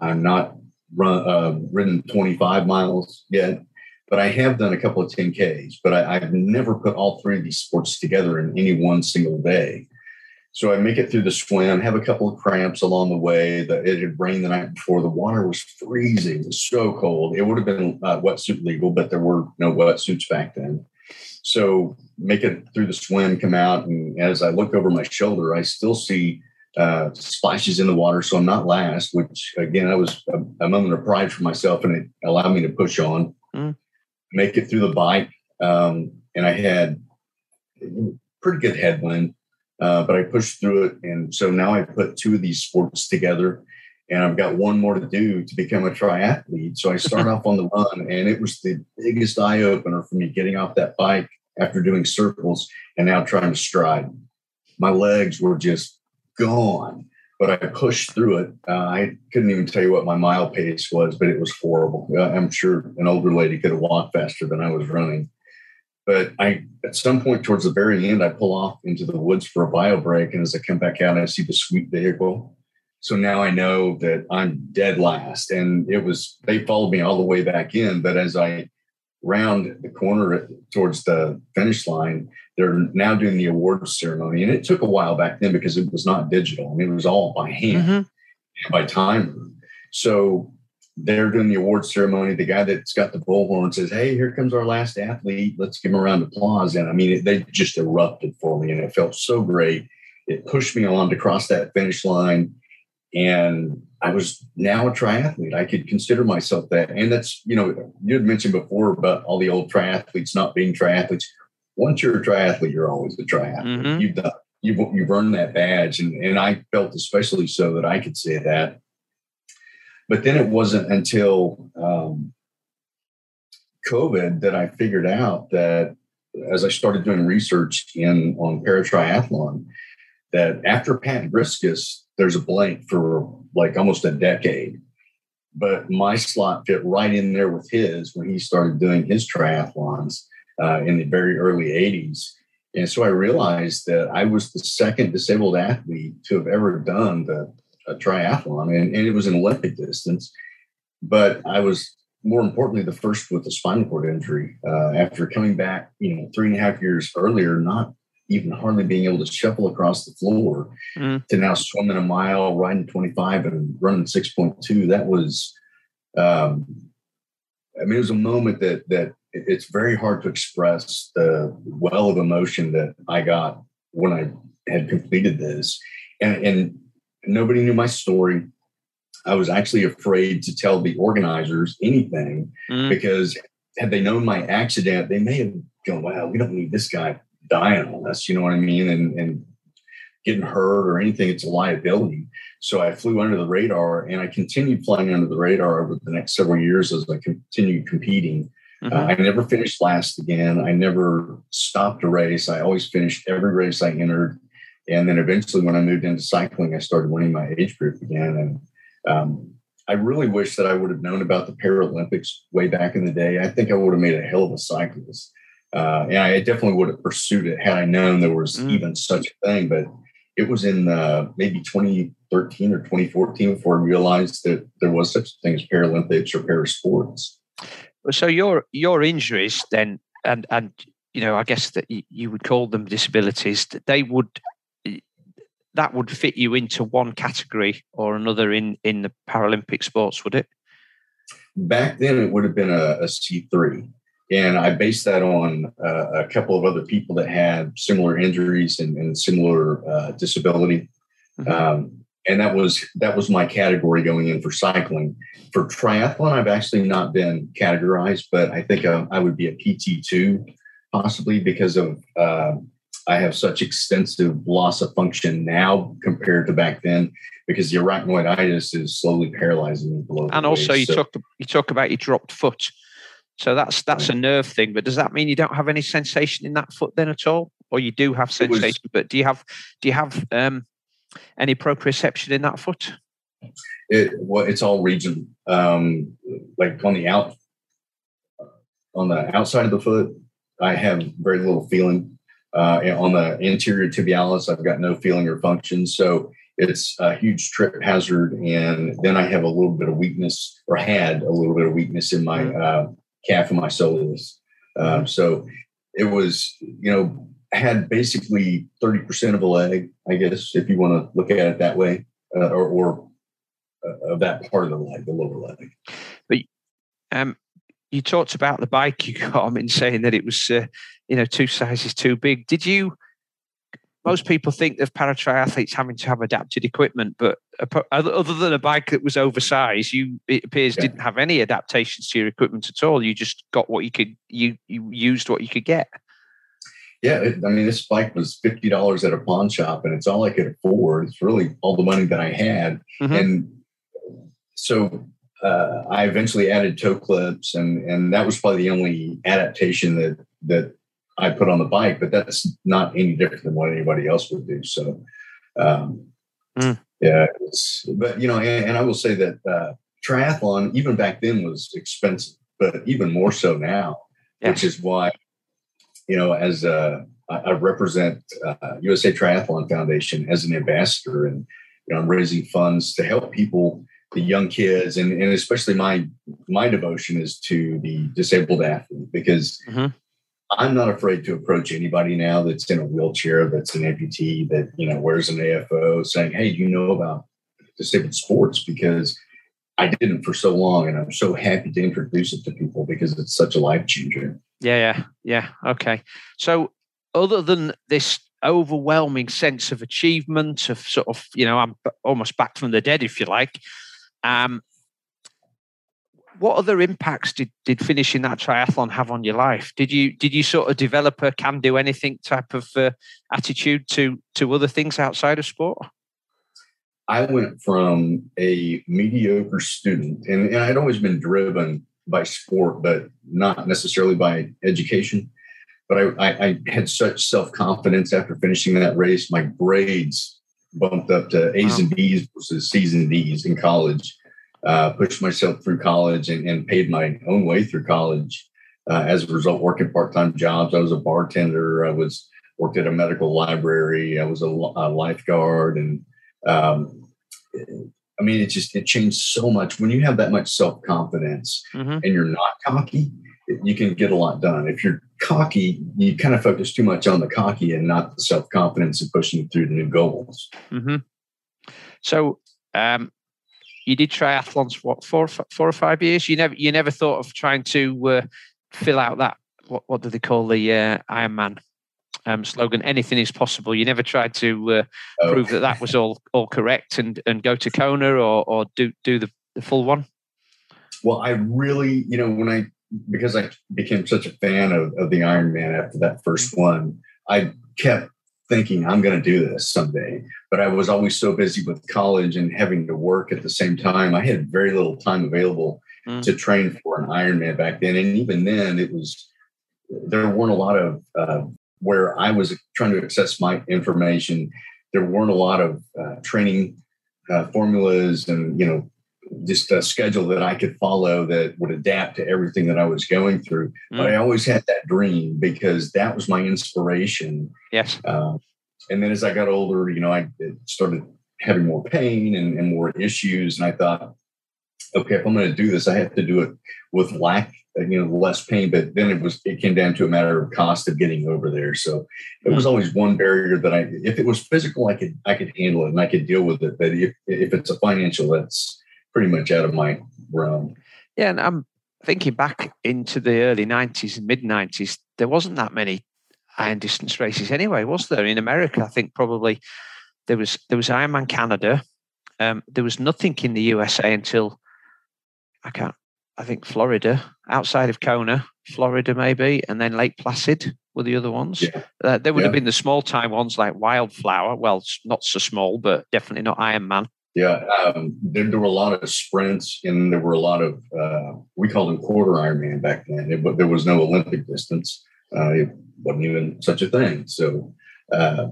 I'm not run uh, ridden 25 miles yet, but I have done a couple of 10Ks. But I, I've never put all three of these sports together in any one single day. So I make it through the swim, have a couple of cramps along the way. The, it had rained the night before. The water was freezing. It was so cold. It would have been uh, wetsuit legal, but there were no wetsuits back then. So make it through the swim, come out, and as I look over my shoulder, I still see uh, splashes in the water. So I'm not last, which again, that was a, a, moment of pride for myself, and it allowed me to push on, mm. make it through the bike. Um, and I had pretty good headwind uh, but I pushed through it. And so now I put two of these sports together and I've got one more to do to become a triathlete. So I start off on the run and it was the biggest eye opener for me getting off that bike after doing circles and now trying to stride. My legs were just gone, but I pushed through it. Uh, I couldn't even tell you what my mile pace was, but it was horrible. I'm sure an older lady could have walked faster than I was running. But I, at some point towards the very end, I pull off into the woods for a bio break. And as I come back out, I see the sweep vehicle. So now I know that I'm dead last. And it was, they followed me all the way back in. But as I round the corner towards the finish line, they're now doing the awards ceremony. And it took a while back then because it was not digital. I mean, it was all by hand, mm-hmm. by timer. So they're doing the award ceremony. The guy that's got the bullhorn says, "Hey, here comes our last athlete. Let's give him a round of applause." And I mean, it, they just erupted for me, and it felt so great. It pushed me on to cross that finish line, and I was now a triathlete. I could consider myself that. And that's you know, you had mentioned before about all the old triathletes not being triathletes. Once you're a triathlete, you're always a triathlete. Mm-hmm. You've done, you've you've earned that badge, and and I felt especially so that I could say that but then it wasn't until um, COVID that I figured out that as I started doing research in on paratriathlon, that after Pat Griskus, there's a blank for like almost a decade. But my slot fit right in there with his when he started doing his triathlons uh, in the very early 80s. And so I realized that I was the second disabled athlete to have ever done the a triathlon, and, and it was an Olympic distance. But I was more importantly the first with a spinal cord injury uh, after coming back, you know, three and a half years earlier, not even hardly being able to shuffle across the floor mm. to now swimming a mile, riding 25 and running 6.2. That was, um, I mean, it was a moment that, that it's very hard to express the well of emotion that I got when I had completed this. And, and Nobody knew my story. I was actually afraid to tell the organizers anything mm. because had they known my accident, they may have gone, "Wow, we don't need this guy dying on us." You know what I mean? And and getting hurt or anything, it's a liability. So I flew under the radar, and I continued flying under the radar over the next several years as I continued competing. Uh, mm-hmm. Uh, I never finished last again. I never stopped a race. I always finished every race I entered. And then eventually, when I moved into cycling, I started winning my age group again. And um, I really wish that I would have known about the Paralympics way back in the day. I think I would have made a hell of a cyclist. Uh, and I definitely would have pursued it had I known there was mm. even such a thing. But it was in uh, maybe 2013 or 2014 before I realized that there was such a thing as Paralympics or parasports. So your your injuries then, and and you know, I guess that you would call them disabilities. That they would that would fit you into one category or another in in the Paralympic sports, would it? Back then, it would have been a a C3, and I based that on uh, a couple of other people that had similar injuries and, and similar uh, disability. Mm-hmm. Um, and that was that was my category going in for cycling. For triathlon, I've actually not been categorized, but I think uh, I would be a PT two, possibly because of uh, I have such extensive loss of function now compared to back then because the arachnoiditis is slowly paralyzing me below. And also, you so, talk you talk about your dropped foot, so that's that's a nerve thing. But does that mean you don't have any sensation in that foot then at all, or you do have sensation? Was, but do you have do you have um, any proprioception in that foot? It well, it's all region. Um, like on the out on the outside of the foot, I have very little feeling uh, on the anterior tibialis, I've got no feeling or function. So it's a huge trip hazard. And then I have a little bit of weakness, or had a little bit of weakness in my uh, calf and my soleus. Um, so it was, you know, had basically 30% of a leg, I guess, if you want to look at it that way, uh, or, or uh, of that part of the leg, the lower leg. But um, you talked about the bike you got. I mean, saying that it was, uh, you know, two sizes too big. Did you? Most people think of para triathletes having to have adapted equipment, but other than a bike that was oversized, you it appears yeah. didn't have any adaptations to your equipment at all. You just got what you could. You you used what you could get. Yeah, it, I mean, this bike was fifty dollars at a pawn shop, and it's all I could afford. It's really all the money that I had, mm-hmm. and so uh, I eventually added toe clips, and and that was probably the only adaptation that that I put on the bike. But that's not any different than what anybody else would do. So, um, mm. Yeah, but you know, and, and, I will say that uh, triathlon even back then was expensive, but even more so now, yeah. which is why you know as a I represent uh, USA Triathlon Foundation as an ambassador, and you know, I'm raising funds to help people the young kids and, and especially my my devotion is to the disabled athlete because mm-hmm. I'm not afraid to approach anybody now that's in a wheelchair, that's an amputee, that you know wears an AFO, saying, "Hey, do you know about disabled sports?" Because I didn't for so long, and I'm so happy to introduce it to people because it's such a life changer. Yeah, yeah, yeah. Okay. So, other than this overwhelming sense of achievement, of sort of, you know, I'm almost back from the dead, if you like. Um, what other impacts did, did finishing that triathlon have on your life? Did you did you sort of develop a can do anything type of uh, attitude to to other things outside of sport? I went from a mediocre student, and, and I'd always been driven by sport, but not necessarily by education. But I, I, I had such self confidence after finishing that race. My grades bumped up to A's wow. and B's versus C's and D's in college. Uh, pushed myself through college and, and, paid my own way through college. Uh, as a result, working part-time jobs. I was a bartender. I was worked at a medical library. I was a, a lifeguard, and um, I mean, it just it changed so much. When you have that much self confidence mm-hmm. and you're not cocky, you can get a lot done. If you're cocky, you kind of focus too much on the cocky and not the self confidence and pushing through the new goals. Mm-hmm. So, um, you did triathlons what four, four or five years? You never, you never thought of trying to uh, fill out that what, what do they call the uh, Ironman um, slogan? Anything is possible. You never tried to uh, oh. prove that that was all all correct and and go to Kona or or do do the, the full one. Well, I really, you know, when I because I became such a fan of, of the Iron Man after that first mm-hmm. one, I kept thinking I'm going to do this someday. But I was always so busy with college and having to work at the same time. I had very little time available mm. to train for an Ironman back then. And even then, it was there weren't a lot of uh, where I was trying to access my information. There weren't a lot of uh, training uh, formulas and you know just a schedule that I could follow that would adapt to everything that I was going through. Mm. But I always had that dream because that was my inspiration. Yes. Uh, and then as I got older, you know, I started having more pain and, and more issues. And I thought, okay, if I'm going to do this, I have to do it with lack, you know, less pain. But then it was, it came down to a matter of cost of getting over there. So it was always one barrier that I, if it was physical, I could, I could handle it and I could deal with it. But if, if it's a financial, that's, pretty much out of my realm. Yeah, and I'm thinking back into the early 90s and mid 90s, there wasn't that many iron distance races anyway, was there? In America, I think probably there was there was Ironman Canada. Um, there was nothing in the USA until I can't. I think Florida, outside of Kona, Florida maybe, and then Lake Placid were the other ones. Yeah. Uh, there would yeah. have been the small time ones like Wildflower. Well, not so small, but definitely not Ironman. Yeah, um, there, there, were a lot of sprints, and there were a lot of uh, we called them quarter Ironman back then. but there was no Olympic distance; uh, it wasn't even such a thing. So, uh,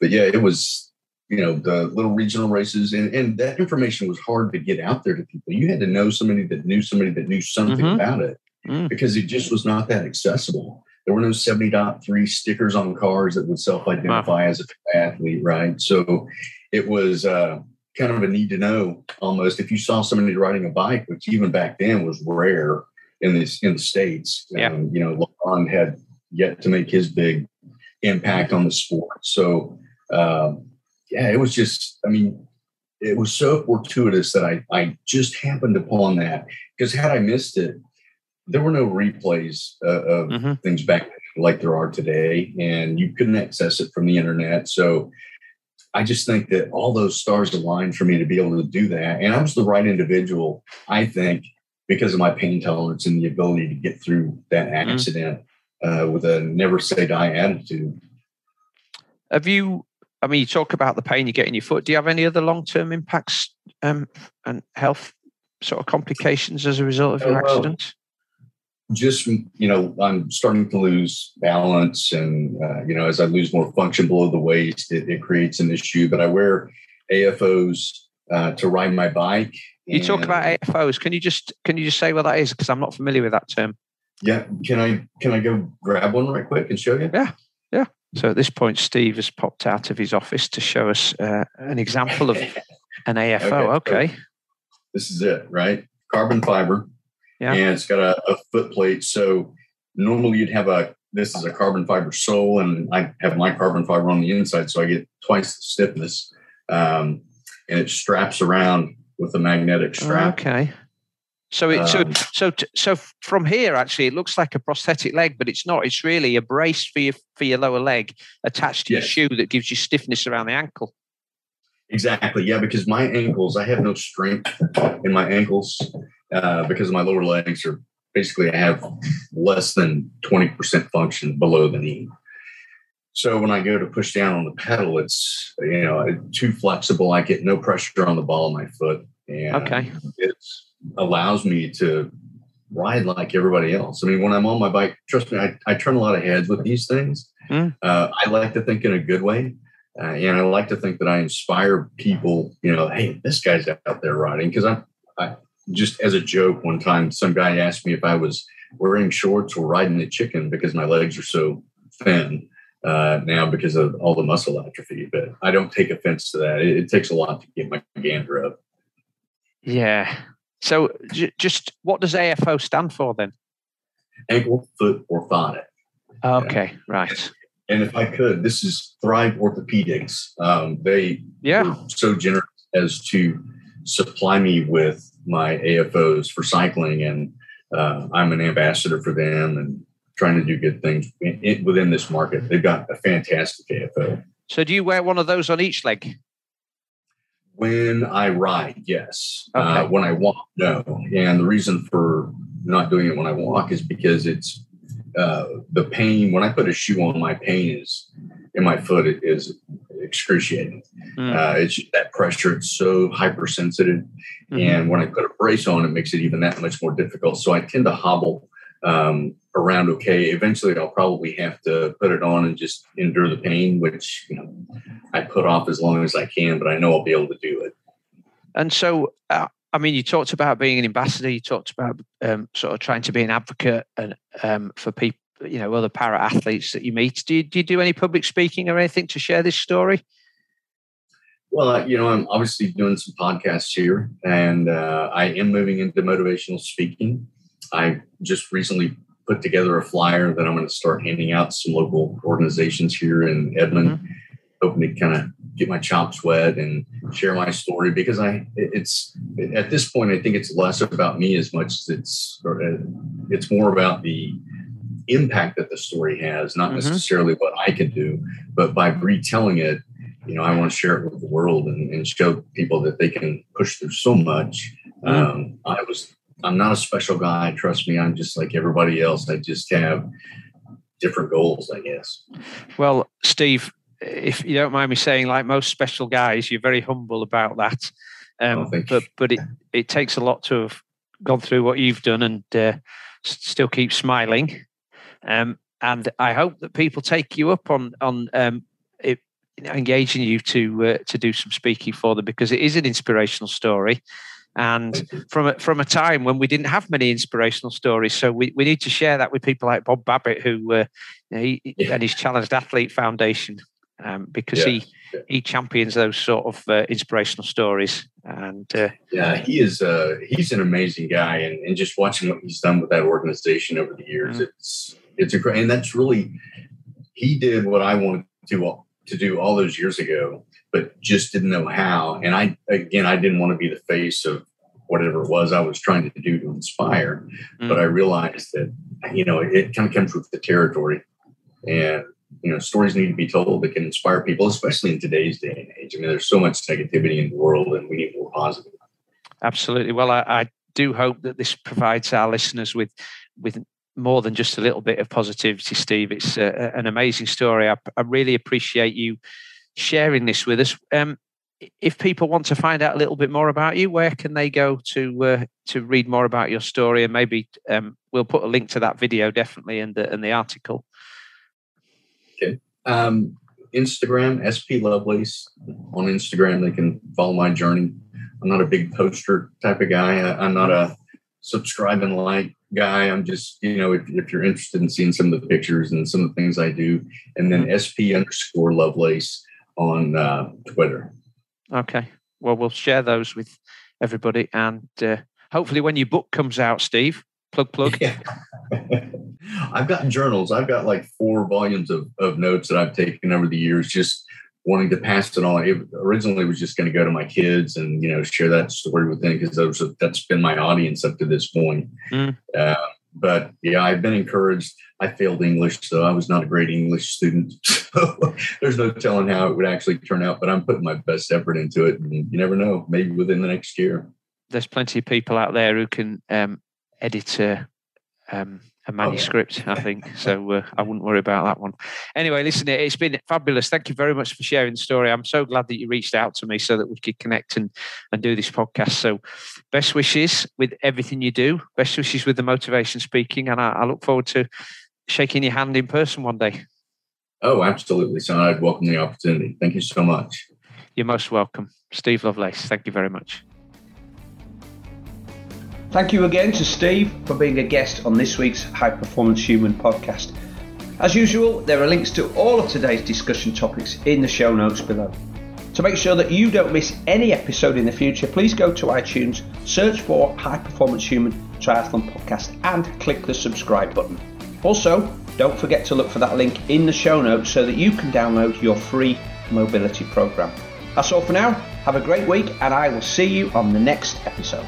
but yeah, it was you know the little regional races, and and that information was hard to get out there to people. You had to know somebody that knew somebody that knew something mm-hmm. about it mm. because it just was not that accessible. There were no 70.3 stickers on cars that would self-identify wow. as a athlete, right? So it was uh, kind of a need to know almost if you saw somebody riding a bike, which even back then was rare in this in the states. Yeah. Um, you know, LeMond had yet to make his big impact on the sport. So, um, yeah, it was just, I mean, it was so fortuitous that I, I just happened upon that because had I missed it, there were no replays uh, of mm-hmm. things back like there are today, and you couldn't access it from the internet. So I just think that all those stars aligned for me to be able to do that. And I was the right individual, I think, because of my pain tolerance and the ability to get through that mm-hmm. accident mm-hmm. Uh, with a never say die attitude. Have you, I mean, you talk about the pain you get in your foot. Do you have any other long term impacts um, and health sort of complications as a result of your oh, accident? just you know i'm starting to lose balance and uh, you know as i lose more function below the waist it, it creates an issue but i wear afos uh, to ride my bike you talk about afos can you just can you just say what that is because i'm not familiar with that term yeah can i can i go grab one right quick and show you yeah yeah so at this point steve has popped out of his office to show us uh, an example of an afo okay, okay. So this is it right carbon fiber yeah. and it's got a, a foot plate. So normally you'd have a this is a carbon fiber sole, and I have my carbon fiber on the inside, so I get twice the stiffness. Um, and it straps around with a magnetic strap. Okay. So it um, so so so from here actually it looks like a prosthetic leg, but it's not. It's really a brace for your for your lower leg attached to yes. your shoe that gives you stiffness around the ankle. Exactly. Yeah, because my ankles, I have no strength in my ankles uh, because my lower legs are basically I have less than 20% function below the knee. So when I go to push down on the pedal, it's you know too flexible. I get no pressure on the ball of my foot, and okay. it allows me to ride like everybody else. I mean, when I'm on my bike, trust me, I, I turn a lot of heads with these things. Mm. Uh, I like to think in a good way. Uh, and I like to think that I inspire people, you know, hey, this guy's out there riding. Because I, I, just as a joke, one time some guy asked me if I was wearing shorts or riding a chicken because my legs are so thin uh, now because of all the muscle atrophy. But I don't take offense to that. It, it takes a lot to get my gander up. Yeah. So j- just what does AFO stand for then? Ankle, foot, orthotic. Okay, yeah. right. And if I could, this is Thrive Orthopedics. Um, they yeah so generous as to supply me with my AFOs for cycling, and uh, I'm an ambassador for them and trying to do good things in, in, within this market. They've got a fantastic AFO. So, do you wear one of those on each leg? When I ride, yes. Uh, okay. Uh, when I walk, no. And the reason for not doing it when I walk is because it's uh, the pain. When I put a shoe on, my pain is in my foot is excruciating. Mm. Uh, it's that pressure. It's so hypersensitive, mm-hmm. and when I put a brace on, it makes it even that much more difficult. So I tend to hobble um, around okay. Eventually, I'll probably have to put it on and just endure the pain, which you know I put off as long as I can. But I know I'll be able to do it. And so, uh, I mean, you talked about being an ambassador. You talked about um, sort of trying to be an advocate and um, for people you know other para athletes that you meet. Do you, do you do any public speaking or anything to share this story? Well, you know, I'm obviously doing some podcasts here, and uh, I am moving into motivational speaking. I just recently put together a flyer that I'm going to start handing out to some local organizations here in Edmond, mm-hmm. hoping to kind of get my chops wet and share my story because I it's at this point I think it's less about me as much as it's uh, it's more about the impact that the story has, not mm-hmm. necessarily what I can do, but by retelling it, you know, I want to share it with the world and, and show people that they can push through so much. Mm-hmm. Um, I was, I'm not a special guy. Trust me. I'm just like everybody else. I just have different goals, I guess. Well, Steve, if you don't mind me saying, like most special guys, you're very humble about that. Um, oh, but but it, it takes a lot to have gone through what you've done and uh, still keep smiling. Um, and I hope that people take you up on on um, it, engaging you to uh, to do some speaking for them because it is an inspirational story, and from a, from a time when we didn't have many inspirational stories. So we, we need to share that with people like Bob Babbitt, who uh, he, yeah. and his Challenged Athlete Foundation, um, because yeah. he he champions those sort of uh, inspirational stories. And uh, yeah, he is uh, he's an amazing guy, and, and just watching what he's done with that organization over the years, mm-hmm. it's it's a great, and that's really he did what I wanted to to do all those years ago, but just didn't know how. And I again, I didn't want to be the face of whatever it was I was trying to do to inspire. Mm. But I realized that you know it, kind of comes with the territory, and you know stories need to be told that can inspire people, especially in today's day and age. I mean, there's so much negativity in the world, and we need more positive. Absolutely. Well, I, I do hope that this provides our listeners with with more than just a little bit of positivity, Steve. It's uh, an amazing story. I, I, really appreciate you sharing this with us. Um, if people want to find out a little bit more about you, where can they go to uh, to read more about your story? And maybe um, we'll put a link to that video definitely in the in the article. Okay. Um, Instagram, SP Lovelace on Instagram. They can follow my journey. I'm not a big poster type of guy. I, am not a subscribe and like guy. I'm just, you know, if, if you're interested in seeing some of the pictures and some of the things I do, and then SP underscore Lovelace on uh, Twitter. Okay. Well, we'll share those with everybody. And uh, hopefully, when your book comes out, Steve, plug, plug. Yeah. I've got journals. I've got like four volumes of, of notes that I've taken over the years, just wanting to pass it on. It originally was just going to go to my kids and you know share that story with them because that's been my audience up to this point. Mm. Uh, but yeah, I've been encouraged. I failed English, so I was not a great English student. So there's no telling how it would actually turn out. But I'm putting my best effort into it, and you never know. Maybe within the next year. There's plenty of people out there who can um, edit a, um, a manuscript, oh, yeah. I think. So uh, I wouldn't worry about that one. Anyway, listen, it's been fabulous. Thank you very much for sharing the story. I'm so glad that you reached out to me so that we could connect and, and do this podcast. So, best wishes with everything you do. Best wishes with the motivation speaking. And I, I look forward to shaking your hand in person one day. Oh, absolutely. So I'd welcome the opportunity. Thank you so much. You're most welcome. Steve Lovelace, thank you very much. Thank you again to Steve for being a guest on this week's High Performance Human podcast. As usual, there are links to all of today's discussion topics in the show notes below. To make sure that you don't miss any episode in the future, please go to iTunes, search for High Performance Human Triathlon Podcast, and click the subscribe button. Also, don't forget to look for that link in the show notes so that you can download your free mobility program. That's all for now. Have a great week, and I will see you on the next episode.